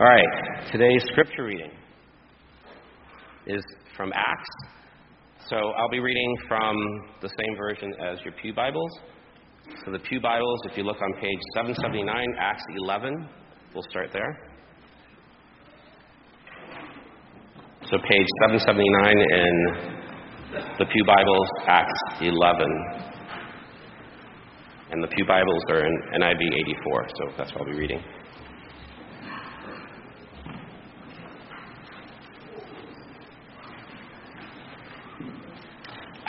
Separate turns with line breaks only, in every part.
All right, today's scripture reading is from Acts. So I'll be reading from the same version as your Pew Bibles. So the Pew Bibles, if you look on page 779, Acts 11, we'll start there. So page 779 in the Pew Bibles, Acts 11. And the Pew Bibles are in NIV 84, so that's what I'll be reading.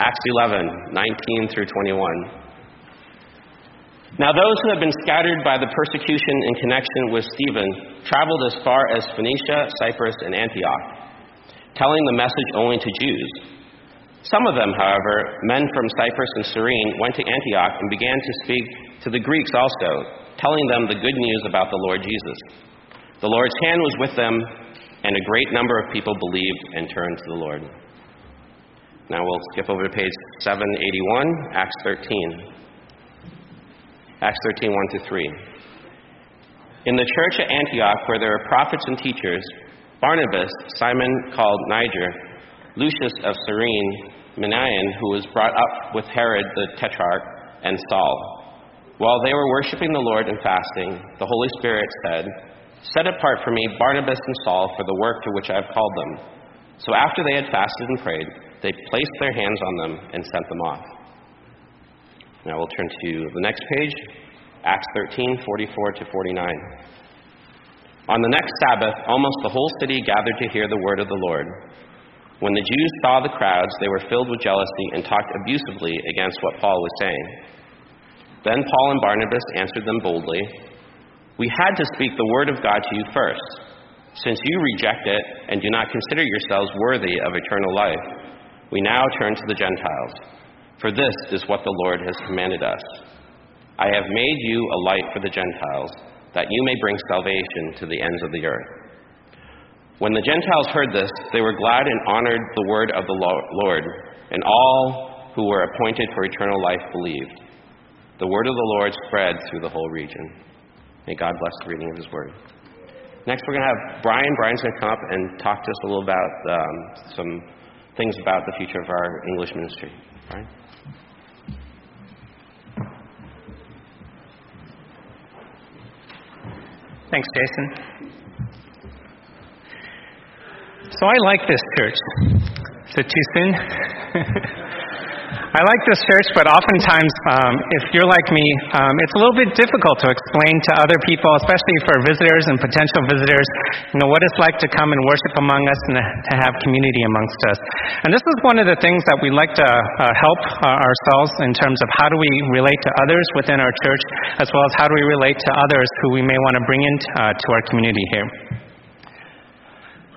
Acts 11, 19 through 21. Now, those who had been scattered by the persecution in connection with Stephen traveled as far as Phoenicia, Cyprus, and Antioch, telling the message only to Jews. Some of them, however, men from Cyprus and Cyrene, went to Antioch and began to speak to the Greeks also, telling them the good news about the Lord Jesus. The Lord's hand was with them, and a great number of people believed and turned to the Lord. Now we'll skip over to page 781, Acts 13. Acts 13, 1 to 3. In the church at Antioch, where there are prophets and teachers, Barnabas, Simon called Niger, Lucius of Cyrene, Manaen, who was brought up with Herod the Tetrarch, and Saul. While they were worshiping the Lord and fasting, the Holy Spirit said, Set apart for me Barnabas and Saul for the work to which I have called them. So after they had fasted and prayed, they placed their hands on them and sent them off. Now we'll turn to the next page, Acts 13, 44 to 49. On the next Sabbath, almost the whole city gathered to hear the word of the Lord. When the Jews saw the crowds, they were filled with jealousy and talked abusively against what Paul was saying. Then Paul and Barnabas answered them boldly We had to speak the word of God to you first. Since you reject it and do not consider yourselves worthy of eternal life, we now turn to the Gentiles, for this is what the Lord has commanded us. I have made you a light for the Gentiles, that you may bring salvation to the ends of the earth. When the Gentiles heard this, they were glad and honored the word of the Lord, and all who were appointed for eternal life believed. The word of the Lord spread through the whole region. May God bless the reading of his word. Next, we're going to have Brian. Brian's going to come up and talk to us a little about um, some things about the future of our English ministry. Right?
Thanks, Jason. So I like this church. Is it too soon? I like this church, but oftentimes, um, if you're like me, um, it's a little bit difficult to explain to other people, especially for visitors and potential visitors, you know, what it's like to come and worship among us and to have community amongst us. And this is one of the things that we like to uh, help uh, ourselves in terms of how do we relate to others within our church, as well as how do we relate to others who we may want to bring into uh, to our community here.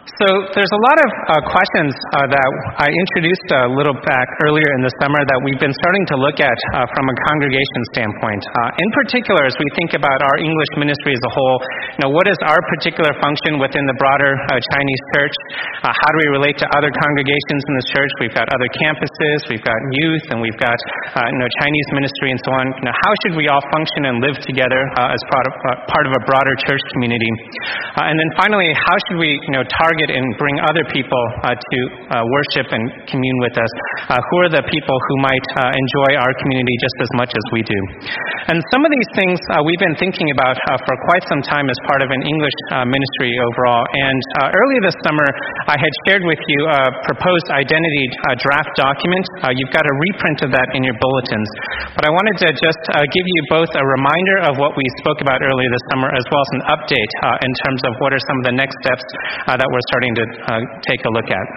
So there's a lot of uh, questions uh, that I introduced a little back earlier in the summer that we've been starting to look at uh, from a congregation standpoint. Uh, in particular, as we think about our English ministry as a whole, you know, what is our particular function within the broader uh, Chinese church? Uh, how do we relate to other congregations in the church? We've got other campuses, we've got youth, and we've got you know Chinese ministry and so on. You know, how should we all function and live together as part of, part of a broader church community? and then finally, how should we you know target target and bring other people uh, to uh, worship and commune with us, uh, who are the people who might uh, enjoy our community just as much as we do. And some of these things uh, we've been thinking about uh, for quite some time as part of an English ministry overall. And earlier this summer, I had shared with you a proposed identity draft document. you've got a reprint of that in your bulletins. But I wanted to just give you both a reminder of what we spoke about earlier this summer, as well as an update in terms of what are some of the next steps that we're starting to uh, take a look at.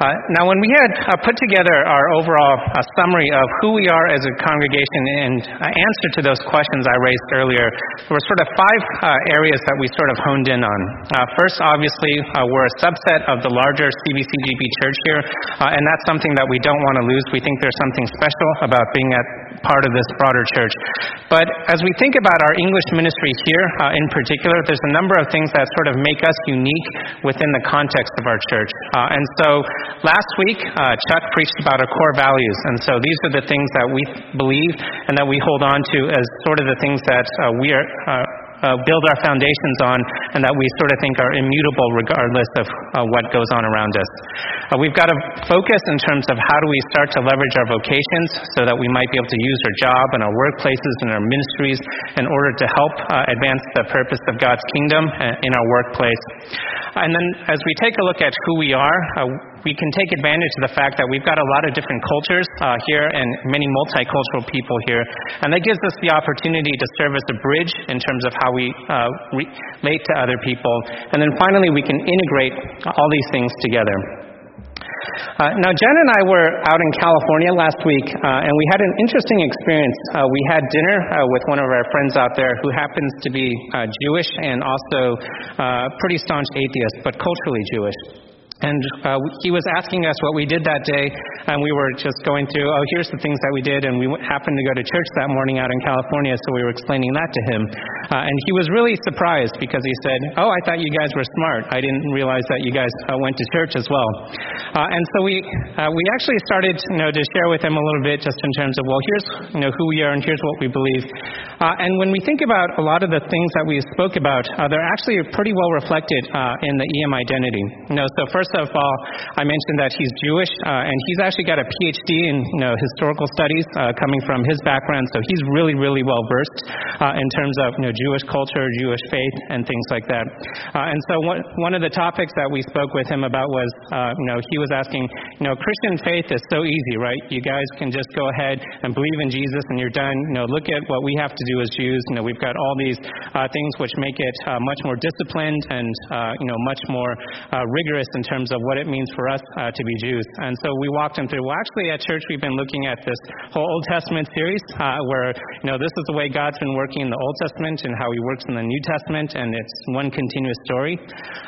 Uh, now, when we had uh, put together our overall summary of who we are as a congregation and answer to those questions I raised earlier, there were sort of five areas that we sort of honed in on. First, obviously, we're a subset of the larger CBCGB church here, and that's something that we don't want to lose. We think there's something special about being at part of this broader church. But as we think about our English ministry here in particular, there's a number of things that sort of make us unique within the context of our church. and so Last week, uh, Chuck preached about our core values, and so these are the things that we believe and that we hold on to as sort of the things that uh, we are. Uh, build our foundations on and that we sort of think are immutable regardless of uh, what goes on around us. Uh, we've got to focus in terms of how do we start to leverage our vocations so that we might be able to use our job and our workplaces and our ministries in order to help uh, advance the purpose of God's kingdom uh, in our workplace. And then as we take a look at who we are, uh, we can take advantage of the fact that we've got a lot of different cultures uh, here and many multicultural people here. And that gives us the opportunity to serve as a bridge in terms of how we uh, relate to other people. And then finally, we can integrate all these things together. Uh, now, Jen and I were out in California last week, uh, and we had an interesting experience. Uh, we had dinner uh, with one of our friends out there who happens to be uh, Jewish and also uh, pretty staunch atheist, but culturally Jewish. And uh, he was asking us what we did that day, and we were just going through, oh, here's the things that we did, and we happened to go to church that morning out in California, so we were explaining that to him. Uh, and he was really surprised because he said, oh, I thought you guys were smart. I didn't realize that you guys uh, went to church as well. Uh, and so we uh, we actually started, you know, to share with him a little bit just in terms of, well, here's you know who we are and here's what we believe. Uh, and when we think about a lot of the things that we spoke about, they're actually pretty well reflected in the EM identity. You know, so first Of all, I mentioned that he's Jewish, uh, and he's actually got a PhD in you know, historical studies uh, coming from his background, so he's really, really well versed uh, in terms of you know, Jewish culture, Jewish faith, and things like that. Uh, and so one, one of the topics that we spoke with him about was, uh, you know, he was asking, you know, Christian faith is so easy, right? You guys can just go ahead and believe in Jesus and you're done. You know, look at what we have to do as Jews. You know, we've got all these uh, things which make it much more disciplined and, you know, much more rigorous in terms terms of what it means for us uh, to be Jews. And so we walked him through. Well, actually, at church, we've been looking at this whole Old Testament series uh, where, you know, this is the way God's been working in the Old Testament and how he works in the New Testament, and it's one continuous story.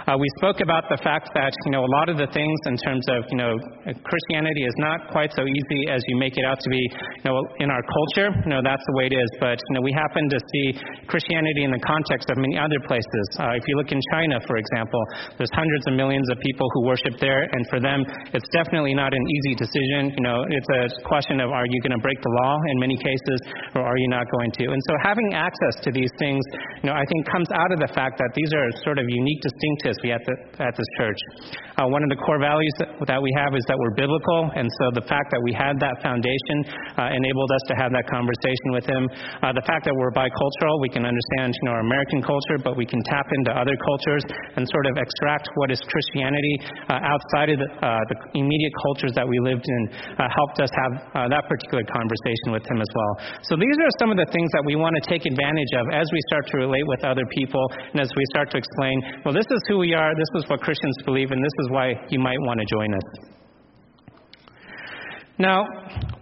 Uh, we spoke about the fact that, you know, a lot of the things in terms of, you know, Christianity is not quite so easy as you make it out to be, you know, in our culture. You know, that's the way it is. But, you know, we happen to see Christianity in the context of many other places. Uh, if you look in China, for example, there's hundreds of millions of people who worship there, and for them, it's definitely not an easy decision. You know, it's a question of are you going to break the law in many cases, or are you not going to? And so having access to these things, you know, I think comes out of the fact that these are sort of unique distinctives we at, the, at this church. Uh, one of the core values that, that, we have is that we're biblical, and so the fact that we had that foundation uh, enabled us to have that conversation with him. Uh, the fact that we're bicultural, we can understand, you know, our American culture, but we can tap into other cultures and sort of extract what is Christianity outside of the, uh, the, immediate cultures that we lived in uh, helped us have uh, that particular conversation with him as well. So these are some of the things that we want to take advantage of as we start to relate with other people and as we start to explain, well, this is who we are, this is what Christians believe, and this is why you might want to join us. Now,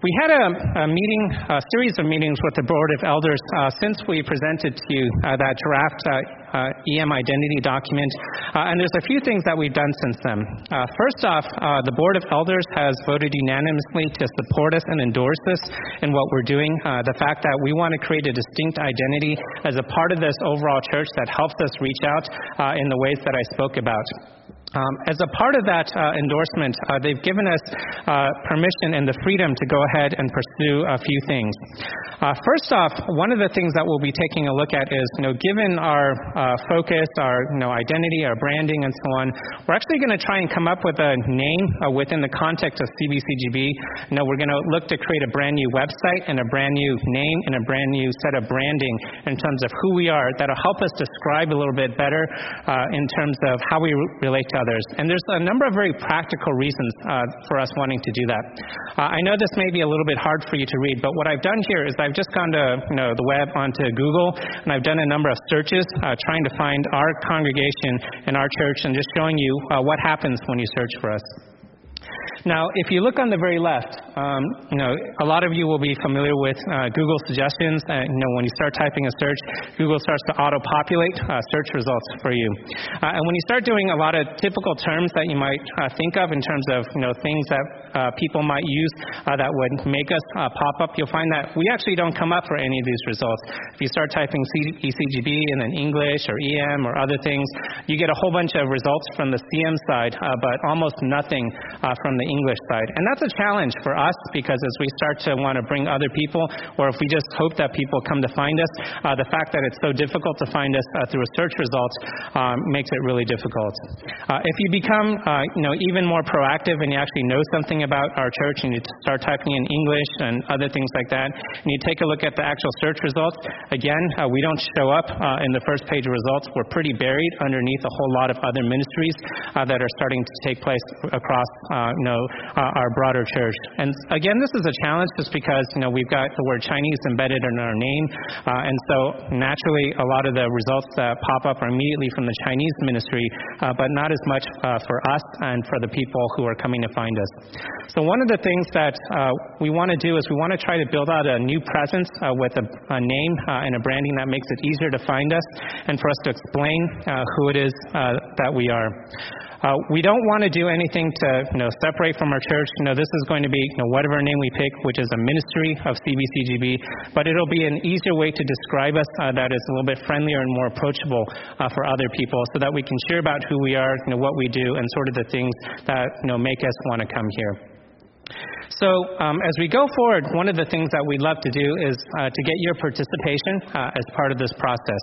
we had a, a, meeting, a series of meetings with the Board of Elders uh, since we presented to you uh, that draft uh, uh EM identity document, uh, and there's a few things that we've done since then. Uh, first off, the Board of Elders has voted unanimously to support us and endorse us in what we're doing. the fact that we want to create a distinct identity as a part of this overall church that helps us reach out in the ways that I spoke about. Um, as a part of that uh, endorsement, uh, they've given us uh, permission and the freedom to go ahead and pursue a few things. Uh, first off, one of the things that we'll be taking a look at is, you know, given our uh, focus, our you know, identity, our branding, and so on, we're actually going to try and come up with a name uh, within the context of CBCGB. You know, we're going to look to create a brand new website and a brand new name and a brand new set of branding in terms of who we are that'll help us describe a little bit better in terms of how we relate to others. And there's a number of very practical reasons uh, for us wanting to do that. Uh, I know this may be a little bit hard for you to read, but what I've done here is I've just gone to you know, the web onto Google, and I've done a number of searches uh, trying to find our congregation and our church and just showing you uh, what happens when you search for us. Now, if you look on the very left, um, you know, a lot of you will be familiar with uh, Google suggestions. Uh, you know, when you start typing a search, Google starts to auto-populate uh, search results for you. Uh, and when you start doing a lot of typical terms that you might uh, think of in terms of, you know, things that people might use that would make us pop up, you'll find that we actually don't come up for any of these results. If you start typing ECGB and then English or EM or other things, you get a whole bunch of results from the CM side, but almost nothing from the English side. And that's a challenge for us because as we start to want to bring other people, or if we just hope that people come to find us, uh, the fact that it's so difficult to find us uh, through a search results um, makes it really difficult. Uh, if you become, uh, you know, even more proactive and you actually know something about our church and you start typing in English and other things like that, and you take a look at the actual search results, again, uh, we don't show up uh, in the first page results. We're pretty buried underneath a whole lot of other ministries that are starting to take place across, you know, our broader church. And again, this is a challenge just because, you know, we've got the word Chinese embedded in our name, and so naturally a lot of the results that pop up are immediately from the Chinese ministry, uh, but not as much uh, for us and for the people who are coming to find us. So, one of the things that uh, we want to do is we want to try to build out a new presence uh, with a, a name uh, and a branding that makes it easier to find us and for us to explain uh, who it is that we are. Uh, we don't want to do anything to you know, separate from our church. You know, this is going to be you know, whatever name we pick, which is a ministry of CBCGB, but it'll be an easier way to describe us uh, that is a little bit friendlier and more approachable uh, for other people so that we can share about who we are, you know, what we do, and sort of the things that you know, make us want to come here. So, um, as we go forward, one of the things that we'd love to do is uh, to get your participation uh, as part of this process.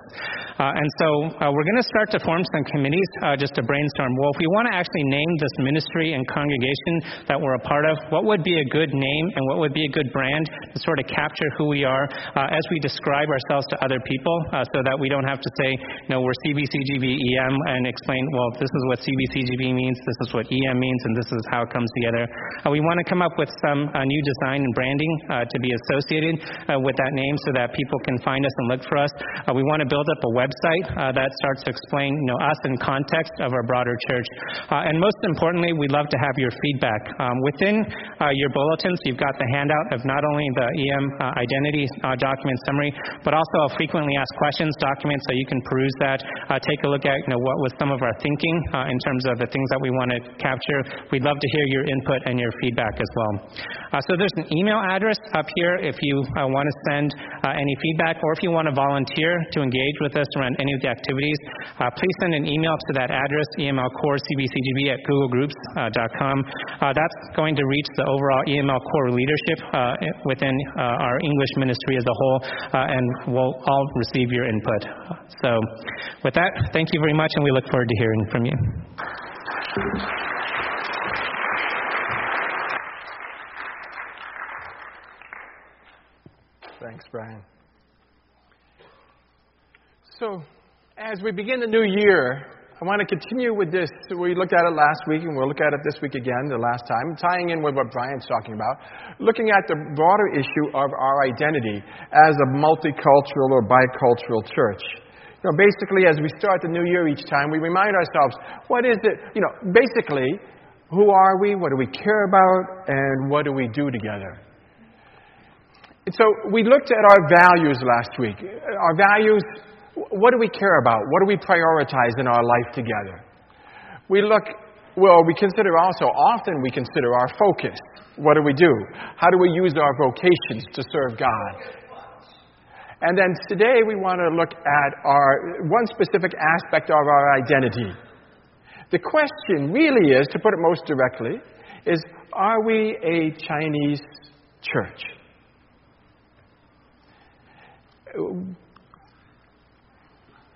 Uh, and so, uh, we're going to start to form some committees uh, just to brainstorm. Well, if we want to actually name this ministry and congregation that we're a part of, what would be a good name and what would be a good brand to sort of capture who we are uh, as we describe ourselves to other people so that we don't have to say, you know, we're CBCGB EM and explain, well, this is what CBCGB means, this is what EM means, and this is how it comes together. we want to come up with some uh, new design and branding uh, to be associated uh, with that name so that people can find us and look for us. Uh, we want to build up a website that starts to explain you know, us in context of our broader church. And most importantly, we'd love to have your feedback. Um, within your bulletins, you've got the handout of not only the EM identity document summary, but also a frequently asked questions document so you can peruse that, take a look at you know, what was some of our thinking in terms of the things that we want to capture. We'd love to hear your input and your feedback as well. Uh, so there's an email address up here if you uh, want to send uh, any feedback or if you want to volunteer to engage with us around any of the activities. Uh, please send an email to that address, emlcorecbcgb at googlegroups.com. Uh, that's going to reach the overall EML core leadership uh, within our English ministry as a whole, and we'll all receive your input. So with that, thank you very much, and we look forward to hearing from you.
Thanks, Brian. So, as we begin the new year, I want to continue with this. We looked at it last week, and we'll look at it this week again, the last time, tying in with what Brian's talking about, looking at the broader issue of our identity as a multicultural or bicultural church. You know, basically, as we start the new year each time, we remind ourselves, what is it? You know, basically, who are we? What do we care about? And what do we do together? So we looked at our values last week. Our values, what do we care about? What do we prioritize in our life together? We look, well, we consider also, often we consider our focus. What do we do? How do we use our vocations to serve God? And then today we want to look at our one specific aspect of our identity. The question really is, to put it most directly, is are we a Chinese church?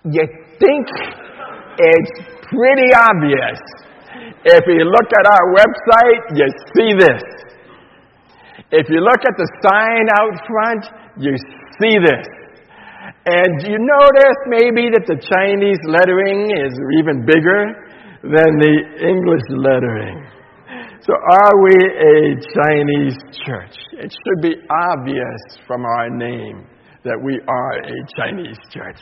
You think it's pretty obvious. If you look at our website, you see this. If you look at the sign out front, you see this. And you notice maybe that the Chinese lettering is even bigger than the English lettering. So, are we a Chinese church? It should be obvious from our name that we are a Chinese church.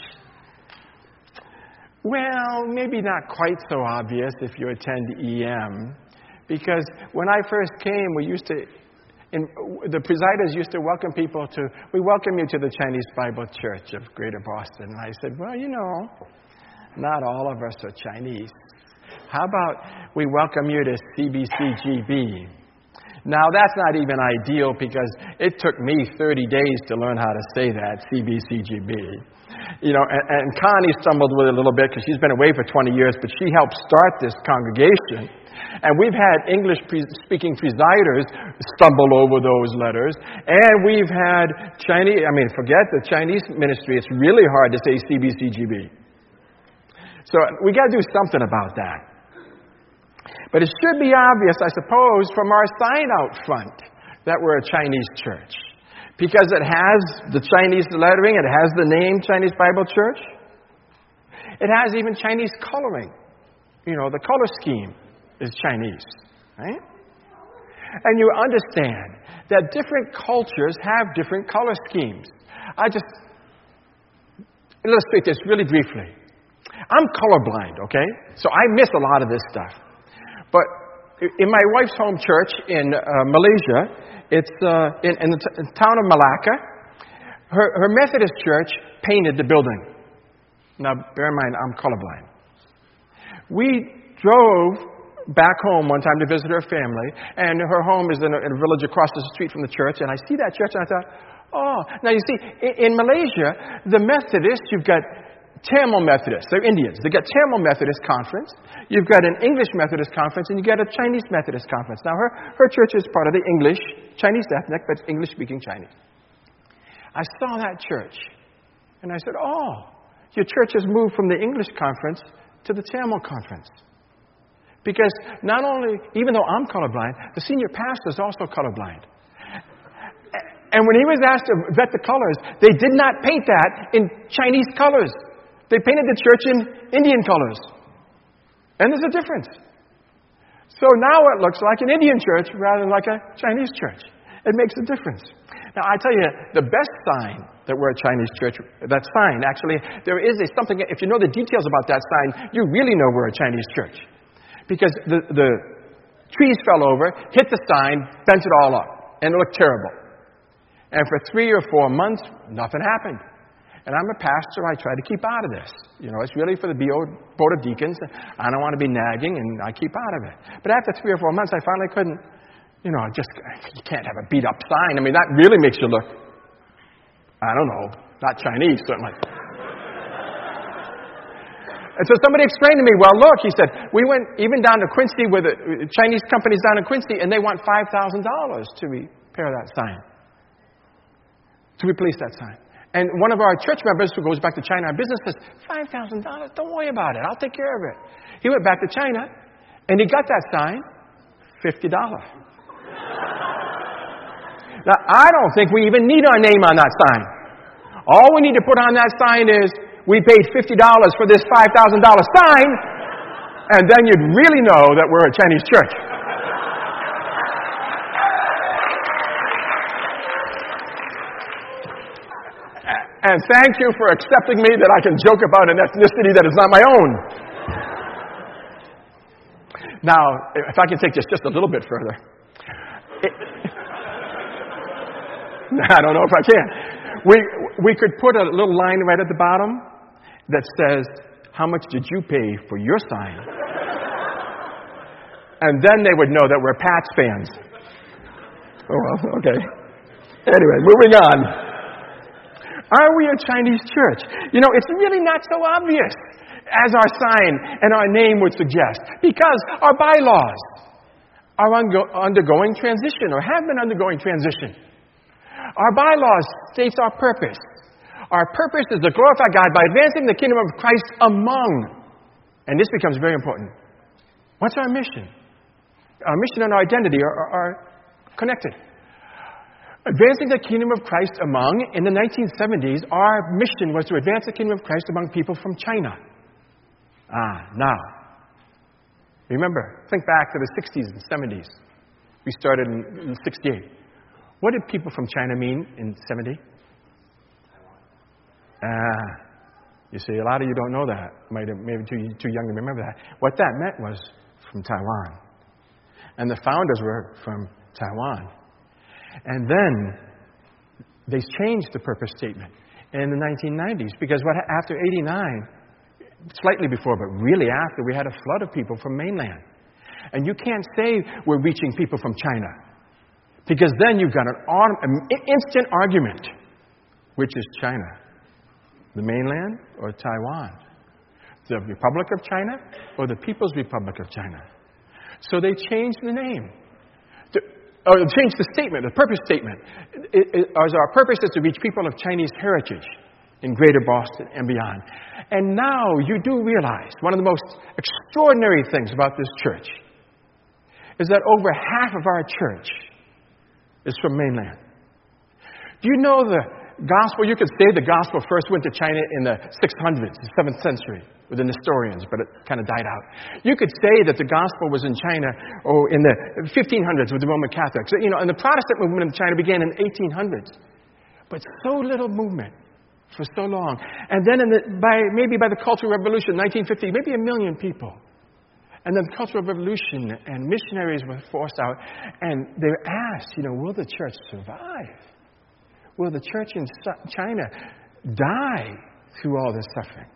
Well, maybe not quite so obvious if you attend EM, because when I first came, we used to, in, the presiders used to welcome people to, we welcome you to the Chinese Bible Church of Greater Boston. And I said, well, you know, not all of us are Chinese. How about we welcome you to CBCGB? Now, that's not even ideal because it took me 30 days to learn how to say that, CBCGB. You know, and, and Connie stumbled with it a little bit because she's been away for 20 years, but she helped start this congregation. And we've had English speaking presiders stumble over those letters. And we've had Chinese, I mean, forget the Chinese ministry. It's really hard to say CBCGB. So we got to do something about that. But it should be obvious, I suppose, from our sign out front that we're a Chinese church. Because it has the Chinese lettering, it has the name Chinese Bible Church. It has even Chinese coloring. You know, the color scheme is Chinese, right? And you understand that different cultures have different color schemes. I just illustrate this really briefly. I'm colorblind, okay? So I miss a lot of this stuff. But in my wife's home church in uh, Malaysia, it's uh, in, in, the t- in town of Malacca, her, her Methodist church painted the building. Now, bear in mind, I'm colorblind. We drove back home one time to visit her family, and her home is in a, in a, village across the street from the church, and I see that church, and I thought, oh. Now, you see, in, in Malaysia, the Methodists, you've got Tamil Methodists, they're Indians. They've got Tamil Methodist Conference, you've got an English Methodist Conference, and you've got a Chinese Methodist Conference. Now, her, her church is part of the English, Chinese ethnic, but English speaking Chinese. I saw that church, and I said, oh, your church has moved from the English conference to the Tamil conference. Because not only, even though I'm colorblind, the senior pastor is also colorblind. And when he was asked to vet the colors, they did not paint that in Chinese colors. They painted the church in Indian colors. And there's a difference. So now it looks like an Indian church rather than like a Chinese church. It makes a difference. Now, I tell you, the best sign that we're a Chinese church, that sign, actually, there is a, something, if you know the details about that sign, you really know we're a Chinese church because the, the trees fell over, hit the sign, bent it all up, and it looked terrible. And for three or four months, nothing happened. And I'm a pastor, I try to keep out of this. You know, it's really for the Board of Deacons. I don't want to be nagging, and I keep out of it. But after three or four months, I finally couldn't, you know, just, you can't have a beat up sign. I mean, that really makes you look, I don't know, not Chinese, certainly. And so somebody explained to me, well, look, he said, we went even down to Quincy with the uh, Chinese companies down in Quincy, and they want $5,000 to repair that sign, to replace that sign. And one of our church members who goes back to China on business says, $5,000, don't worry about it, I'll take care of it. He went back to China, and he got that sign, $50. now, I don't think we even need our name on that sign. All we need to put on that sign is we paid $50 for this $5,000 sign, and then you'd really know that we're a Chinese church. And thank you for accepting me that I can joke about an ethnicity that is not my own. Now, if I can take this just a little bit further. It, I don't know if I can. We, we could put a little line right at the bottom that says, How much did you pay for your sign? and then they would know that we're Pats fans. Oh, well, okay. Anyway, moving on. Are we a Chinese church? You know, it's really not so obvious as our sign and our name would suggest because our bylaws are undergoing transition or have been undergoing transition. Our bylaws states our purpose. Our purpose is to glorify God by advancing the kingdom of Christ among. And this becomes very important. What's our mission? Our mission and our identity are, are, are connected. Advancing the kingdom of Christ among, in the 1970s, our mission was to advance the kingdom of Christ among people from China. Ah, now. Remember, think back to the 60s and 70s. We started in, in 68. What did people from China mean in 70? Ah, you see, a lot of you don't know that. Might have, maybe too, too young to remember that. What that meant was from Taiwan. And the founders were from Taiwan. And then they changed the purpose statement in the 1990s because what, after 89, slightly before, but really after, we had a flood of people from mainland. And you can't say we're reaching people from China because then you've got an, an instant argument, which is China. The mainland or Taiwan? The Republic of China or the People's Republic of China? So they changed the name. Oh, or changed the statement, the purpose statement. It, it, as our purpose is to reach people of Chinese heritage in greater Boston and beyond. And now you do realize one of the most extraordinary things about this church is that over half of our church is from mainland. Do you know the gospel? You could say the gospel first went to China in the 600s, the 7th century, with the Nestorians, but it kind of died out. You could say that the gospel was in China or in the 1500s with the Roman Catholics. You know, and the Protestant movement in China began in 1800s. But so little movement for so long. And then the, by, maybe by the Cultural Revolution, 1950, maybe a million people. And then the Cultural Revolution and missionaries were forced out, and they were asked, you know, will the church survive? Will the church in China die through all this suffering?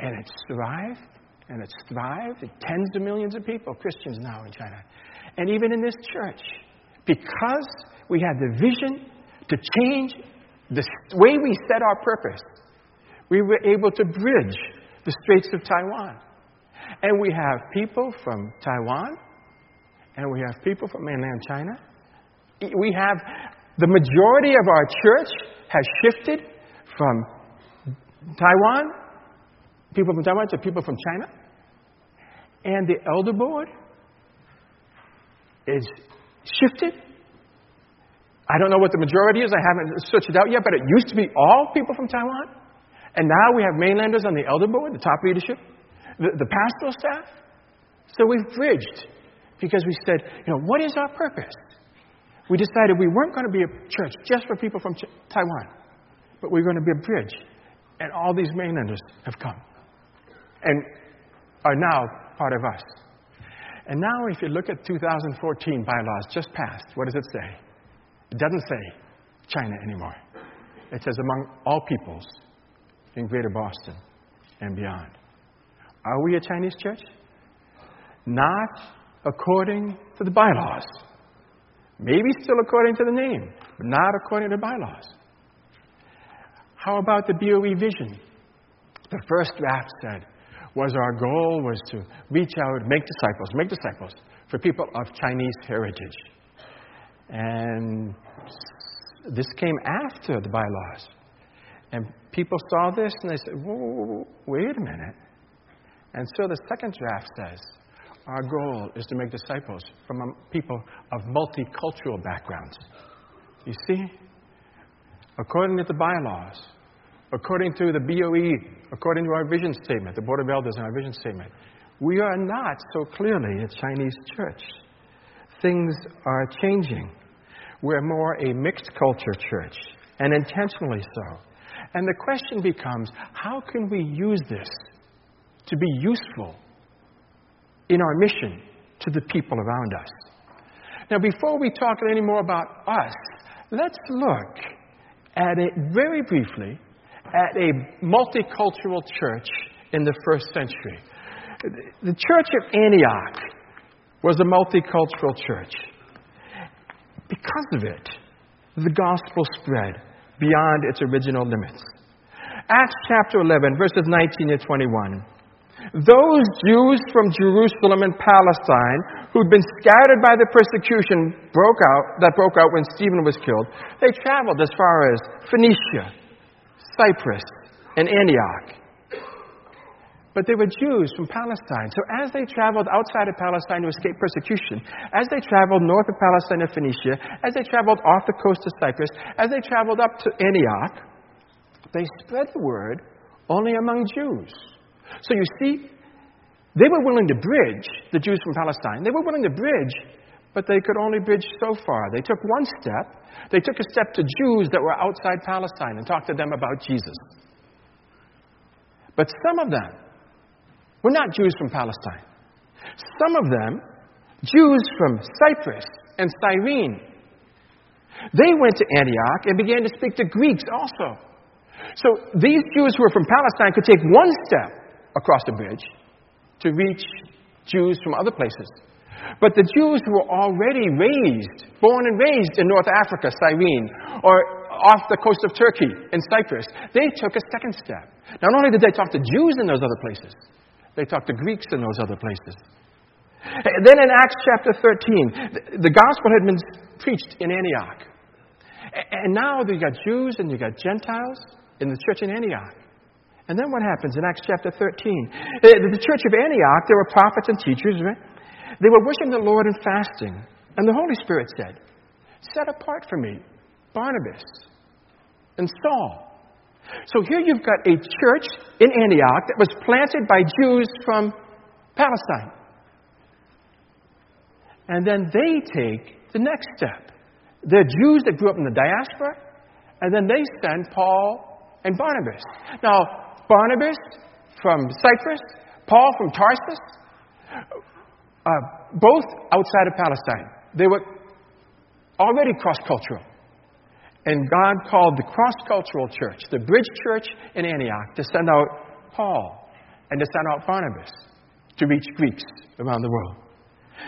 And it's survived, and it's thrived. Tens of millions of people, Christians now in China. And even in this church, because we had the vision to change the way we set our purpose, we were able to bridge the Straits of Taiwan. And we have people from Taiwan, and we have people from mainland China. We have the majority of our church has shifted from Taiwan, people from Taiwan, to people from China. And the elder board is shifted I don't know what the majority is. I haven't searched it out yet, but it used to be all people from Taiwan. And now we have mainlanders on the elder board, the top leadership, the, the pastoral staff. So we've bridged because we said, you know, what is our purpose? We decided we weren't going to be a church just for people from Taiwan, but we are going to be a bridge. And all these mainlanders have come and are now part of us. And now, if you look at 2014 bylaws just passed, what does it say? It doesn't say China anymore. It says among all peoples in greater Boston and beyond. Are we a Chinese church? Not according to the bylaws. Maybe still according to the name, but not according to the bylaws. How about the BOE vision? The first draft said was our goal was to reach out, make disciples, make disciples for people of Chinese heritage. And this came after the bylaws. And people saw this and they said, whoa, wait a minute. And so the second draft says, our goal is to make disciples from people of multicultural backgrounds. You see? According to the bylaws, according to the BOE, according to our vision statement, the Board of Elders and our vision statement, we are not so clearly a Chinese church. Things are changing. We're more a mixed culture church, and intentionally so. And the question becomes how can we use this to be useful in our mission to the people around us? Now, before we talk any more about us, let's look at it very briefly at a multicultural church in the first century. The church of Antioch was a multicultural church. Because of it, the gospel spread beyond its original limits. Acts chapter 11, verses 19 to 21. Those Jews from Jerusalem and Palestine who'd been scattered by the persecution broke out, that broke out when Stephen was killed, they traveled as far as Phoenicia, Cyprus, and Antioch. But they were Jews from Palestine. So as they traveled outside of Palestine to escape persecution, as they traveled north of Palestine and Phoenicia, as they traveled off the coast of Cyprus, as they traveled up to Antioch, they spread the word only among Jews. So you see, they were willing to bridge the Jews from Palestine. They were willing to bridge, but they could only bridge so far. They took one step. They took a step to Jews that were outside Palestine and talked to them about Jesus. But some of them were not Jews from Palestine. Some of them, Jews from Cyprus and Cyrene. They went to Antioch and began to speak to Greeks also. So these Jews who were from Palestine could take one step across the bridge to reach Jews from other places. But the Jews who were already raised, born and raised in North Africa, Cyrene, or off the coast of Turkey in Cyprus, they took a second step. Not only did they talk to Jews in those other places, they talked to Greeks in those other places. Then in Acts chapter 13, the gospel had been preached in Antioch. And now you've got Jews and you've got Gentiles in the church in Antioch. And then what happens in Acts chapter 13? The church of Antioch, there were prophets and teachers, right? They were worshiping the Lord and fasting. And the Holy Spirit said, Set apart for me Barnabas and Saul. So here you've got a church in Antioch that was planted by Jews from Palestine. And then they take the next step. They're Jews that grew up in the diaspora, and then they send Paul and Barnabas. Now, Barnabas from Cyprus, Paul from Tarsus, uh, both outside of Palestine. They were already cross cultural. And God called the cross cultural church, the bridge church in Antioch, to send out Paul and to send out Barnabas to reach Greeks around the world.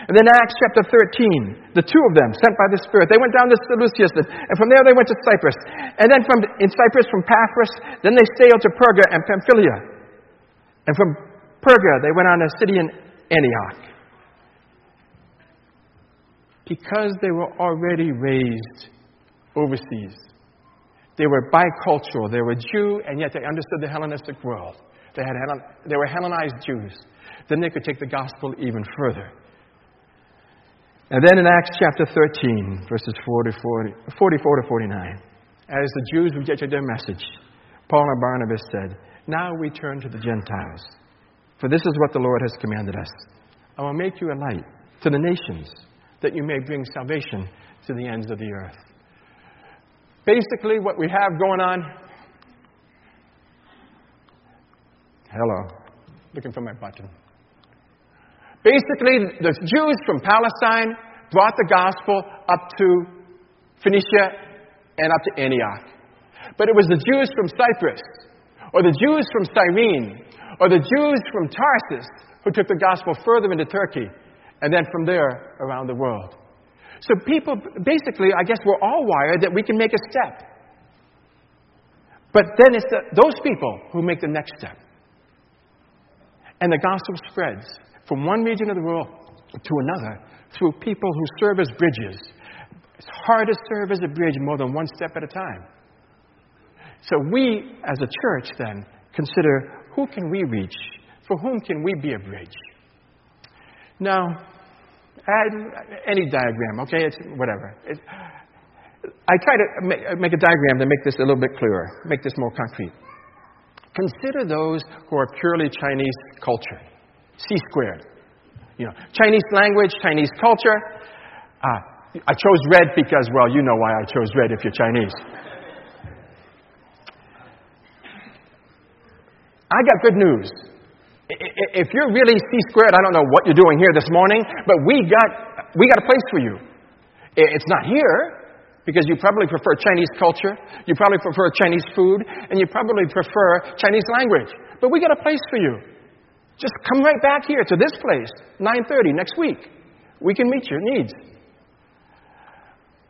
And then Acts chapter 13, the two of them sent by the Spirit, they went down to Seleucia, and from there they went to Cyprus. And then from, in Cyprus, from Paphos, then they sailed to Perga and Pamphylia. And from Perga, they went on to city in Antioch. Because they were already raised overseas. They were bicultural. They were Jew, and yet they understood the Hellenistic world. They, had, they were Hellenized Jews. Then they could take the gospel even further. And then in Acts chapter 13, verses 40, 40, 44 to 49, as the Jews rejected their message, Paul and Barnabas said, Now we turn to the Gentiles. For this is what the Lord has commanded us I will make you a light to the nations, that you may bring salvation to the ends of the earth. Basically, what we have going on. Hello. Looking for my button. Basically, the Jews from Palestine brought the gospel up to Phoenicia and up to Antioch. But it was the Jews from Cyprus, or the Jews from Cyrene, or the Jews from Tarsus who took the gospel further into Turkey, and then from there around the world. So people, basically, I guess we're all wired that we can make a step. But then it's the, those people who make the next step. And the gospel spreads from one region of the world to another through people who serve as bridges. It's hard to serve as a bridge more than one step at a time. So we, as a church, then, consider who can we reach? For whom can we be a bridge? Now, any diagram, okay? It's whatever. I try to make, make a diagram to make this a little bit clearer, make this more concrete. Consider those who are purely Chinese culture. C squared. You know, Chinese language, Chinese culture. Uh, I chose red because, well, you know why I chose red if you're Chinese. I got good news. If you're really C squared, I don't know what you're doing here this morning, but we got, we got a place for you. It's not here, because you probably prefer Chinese culture, you probably prefer Chinese food, and you probably prefer Chinese language. But we got a place for you. Just come right back here to this place, 9:30 next week. We can meet your needs.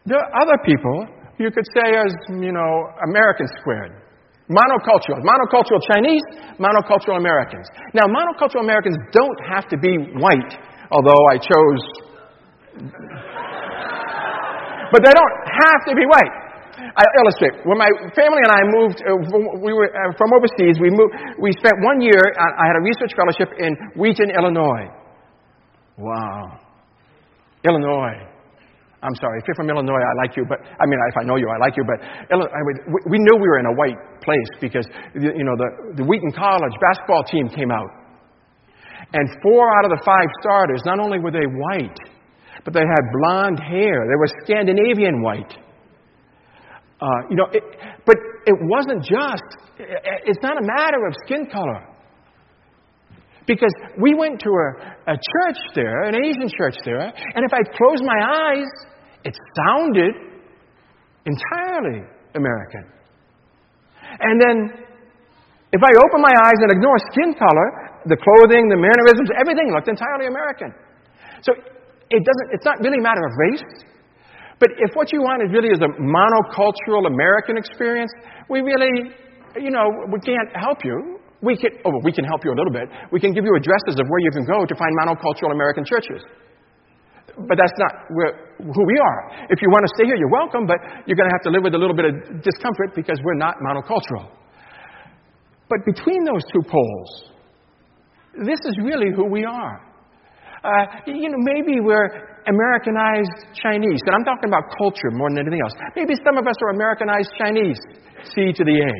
There are other people you could say as, you know, American squared. Monocultural. Monocultural Chinese, monocultural Americans. Now, monocultural Americans don't have to be white, although I chose. but they don't have to be white. I illustrate. When my family and I moved, uh, we were uh, from overseas. We moved. We spent one year. I had a research fellowship in Wheaton, Illinois. Wow, Illinois. I'm sorry. If you're from Illinois, I like you. But I mean, if I know you, I like you. But we knew we were in a white place because you know the, the Wheaton College basketball team came out, and four out of the five starters not only were they white, but they had blonde hair. They were Scandinavian white. Uh, you know, it, but it wasn't just, it's not a matter of skin color. Because we went to a, a church there, an Asian church there, and if I closed my eyes, it sounded entirely American. And then if I open my eyes and ignore skin color, the clothing, the mannerisms, everything looked entirely American. So it doesn't, it's not really a matter of race, But if what you want is really is a monocultural American experience, we really, you know, we can't help you. We can, oh, we can help you a little bit. We can give you addresses of where you can go to find monocultural American churches. But that's not who we are. If you want to stay here, you're welcome, but you're going to have to live with a little bit of discomfort because we're not monocultural. But between those two poles, this is really who we are. Uh, you know, maybe we're Americanized Chinese, and I'm talking about culture more than anything else. Maybe some of us are Americanized Chinese, C to the A.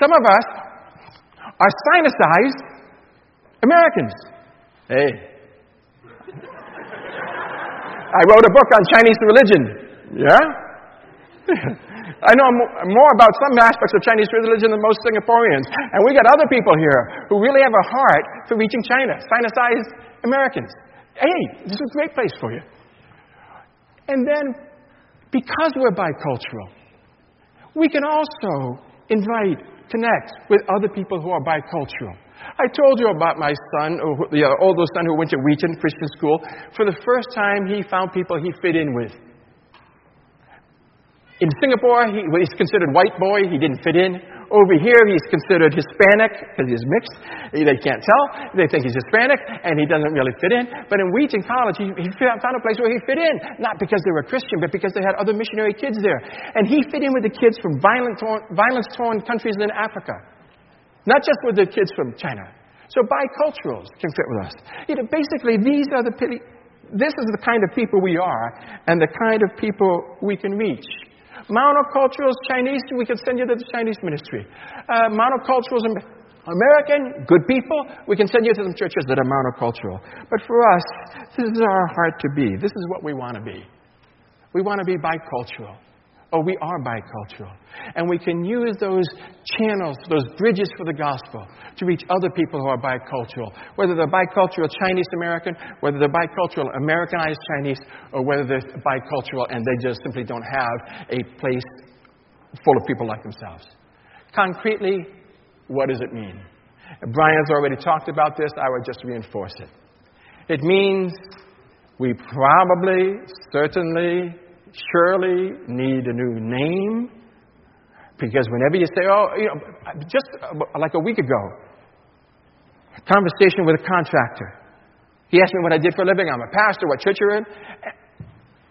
Some of us are sinicized Americans. Hey. I wrote a book on Chinese religion. Yeah? I know more about some aspects of Chinese religion than most Singaporeans. And we got other people here who really have a heart for reaching China, sinicized Americans. Hey, this is a great place for you. And then, because we're bicultural, we can also invite, connect with other people who are bicultural. I told you about my son, the uh, oldest son who went to Wheaton Christian School. For the first time, he found people he fit in with. In Singapore, he, he's considered white boy. He didn't fit in. Over here, he's considered Hispanic because he's mixed. They can't tell. They think he's Hispanic, and he doesn't really fit in. But in Wheaton College, he, he found a place where he fit in. Not because they were Christian, but because they had other missionary kids there. And he fit in with the kids from violent, violence-torn countries in Africa. Not just with the kids from China. So biculturals can fit with us. You know, basically, these are the this is the kind of people we are and the kind of people we can reach. Monoculturals, Chinese, we can send you to the Chinese ministry. Uh, monoculturals, American, good people, we can send you to some churches that are monocultural. But for us, this is our heart to be. This is what we want to be. We want to be bicultural. Oh, we are bicultural. And we can use those channels, those bridges for the gospel to reach other people who are bicultural. Whether they're bicultural Chinese American, whether they're bicultural Americanized Chinese, or whether they're bicultural and they just simply don't have a place full of people like themselves. Concretely, what does it mean? Brian's already talked about this. I would just reinforce it. It means we probably, certainly, surely need a new name. Because whenever you say, oh, you know, just uh, like a week ago, a conversation with a contractor. He asked me what I did for a living. I'm a pastor, what church you're in. Eh,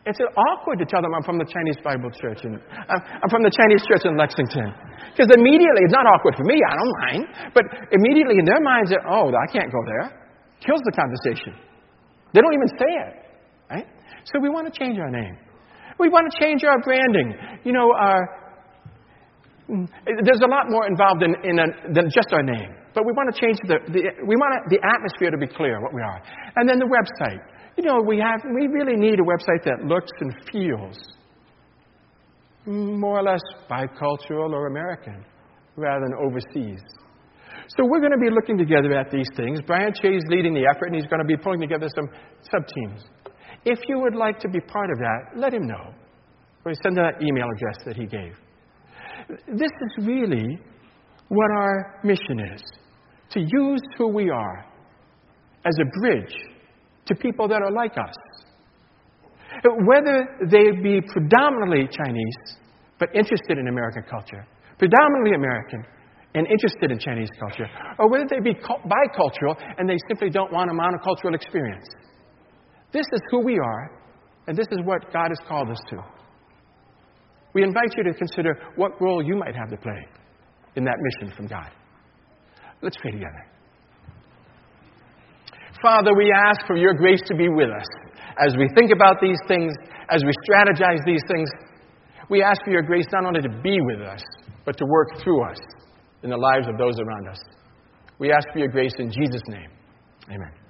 it's awkward to tell them I'm from the Chinese Bible Church and I'm from the Chinese church in Lexington. Because immediately, it's not awkward for me, I don't mind. But immediately in their minds, oh, I can't go there. Kills the conversation. They don't even say it. Right? So we want to change our name. We want to change our branding. You know, our, there's a lot more involved in, in a, than just our name. But we want to change the, the we want the atmosphere to be clear what we are. And then the website. You know, we, have, we really need a website that looks and feels more or less bicultural or American rather than overseas. So we're going to be looking together at these things. Brian Che is leading the effort, and he's going to be pulling together some sub teams. If you would like to be part of that, let him know. Or send that email address that he gave. This is really what our mission is to use who we are as a bridge to people that are like us. Whether they be predominantly Chinese, but interested in American culture, predominantly American and interested in Chinese culture, or whether they be bicultural and they simply don't want a monocultural experience. This is who we are, and this is what God has called us to. We invite you to consider what role you might have to play in that mission from God. Let's pray together. Father, we ask for your grace to be with us as we think about these things, as we strategize these things. We ask for your grace not only to be with us, but to work through us in the lives of those around us. We ask for your grace in Jesus' name. Amen.